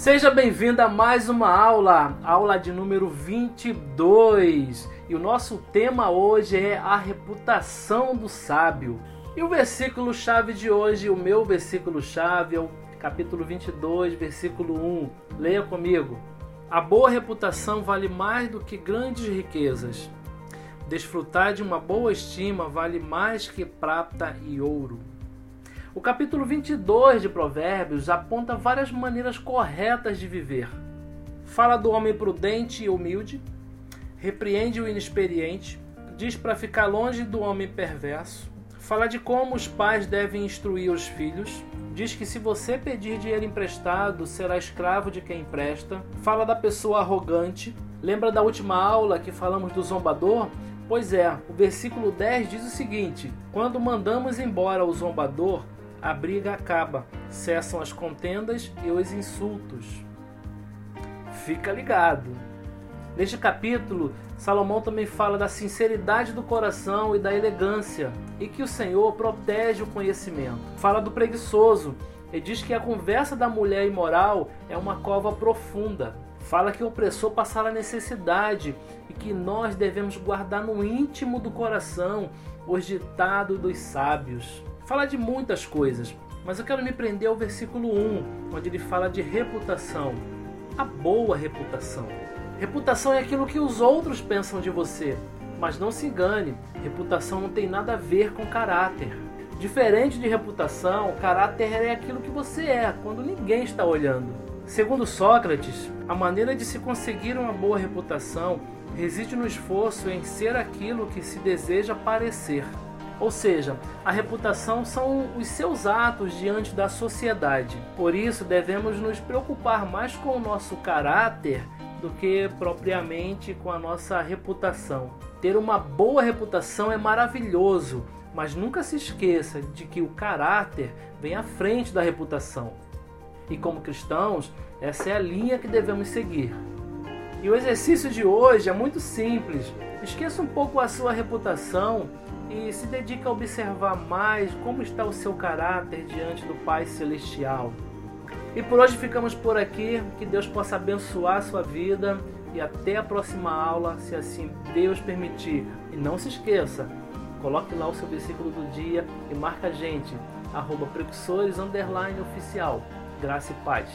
Seja bem-vindo a mais uma aula, aula de número 22. E o nosso tema hoje é a reputação do sábio. E o versículo chave de hoje, o meu versículo chave é o capítulo 22, versículo 1. Leia comigo. A boa reputação vale mais do que grandes riquezas. Desfrutar de uma boa estima vale mais que prata e ouro. O capítulo 22 de Provérbios aponta várias maneiras corretas de viver. Fala do homem prudente e humilde, repreende o inexperiente, diz para ficar longe do homem perverso, fala de como os pais devem instruir os filhos, diz que se você pedir dinheiro emprestado, será escravo de quem empresta, fala da pessoa arrogante. Lembra da última aula que falamos do zombador? Pois é, o versículo 10 diz o seguinte: Quando mandamos embora o zombador, a briga acaba, cessam as contendas e os insultos. Fica ligado. Neste capítulo, Salomão também fala da sinceridade do coração e da elegância, e que o Senhor protege o conhecimento. Fala do preguiçoso e diz que a conversa da mulher imoral é uma cova profunda. Fala que o opressor passará necessidade e que nós devemos guardar no íntimo do coração os ditados dos sábios fala de muitas coisas, mas eu quero me prender ao versículo 1, onde ele fala de reputação. A boa reputação. Reputação é aquilo que os outros pensam de você, mas não se engane, reputação não tem nada a ver com caráter. Diferente de reputação, caráter é aquilo que você é quando ninguém está olhando. Segundo Sócrates, a maneira de se conseguir uma boa reputação reside no esforço em ser aquilo que se deseja parecer. Ou seja, a reputação são os seus atos diante da sociedade. Por isso, devemos nos preocupar mais com o nosso caráter do que propriamente com a nossa reputação. Ter uma boa reputação é maravilhoso, mas nunca se esqueça de que o caráter vem à frente da reputação. E como cristãos, essa é a linha que devemos seguir. E o exercício de hoje é muito simples. Esqueça um pouco a sua reputação e se dedica a observar mais como está o seu caráter diante do Pai Celestial. E por hoje ficamos por aqui. Que Deus possa abençoar a sua vida e até a próxima aula, se assim Deus permitir. E não se esqueça, coloque lá o seu versículo do dia e marca a gente, arroba precursores, underline oficial. Graça e paz.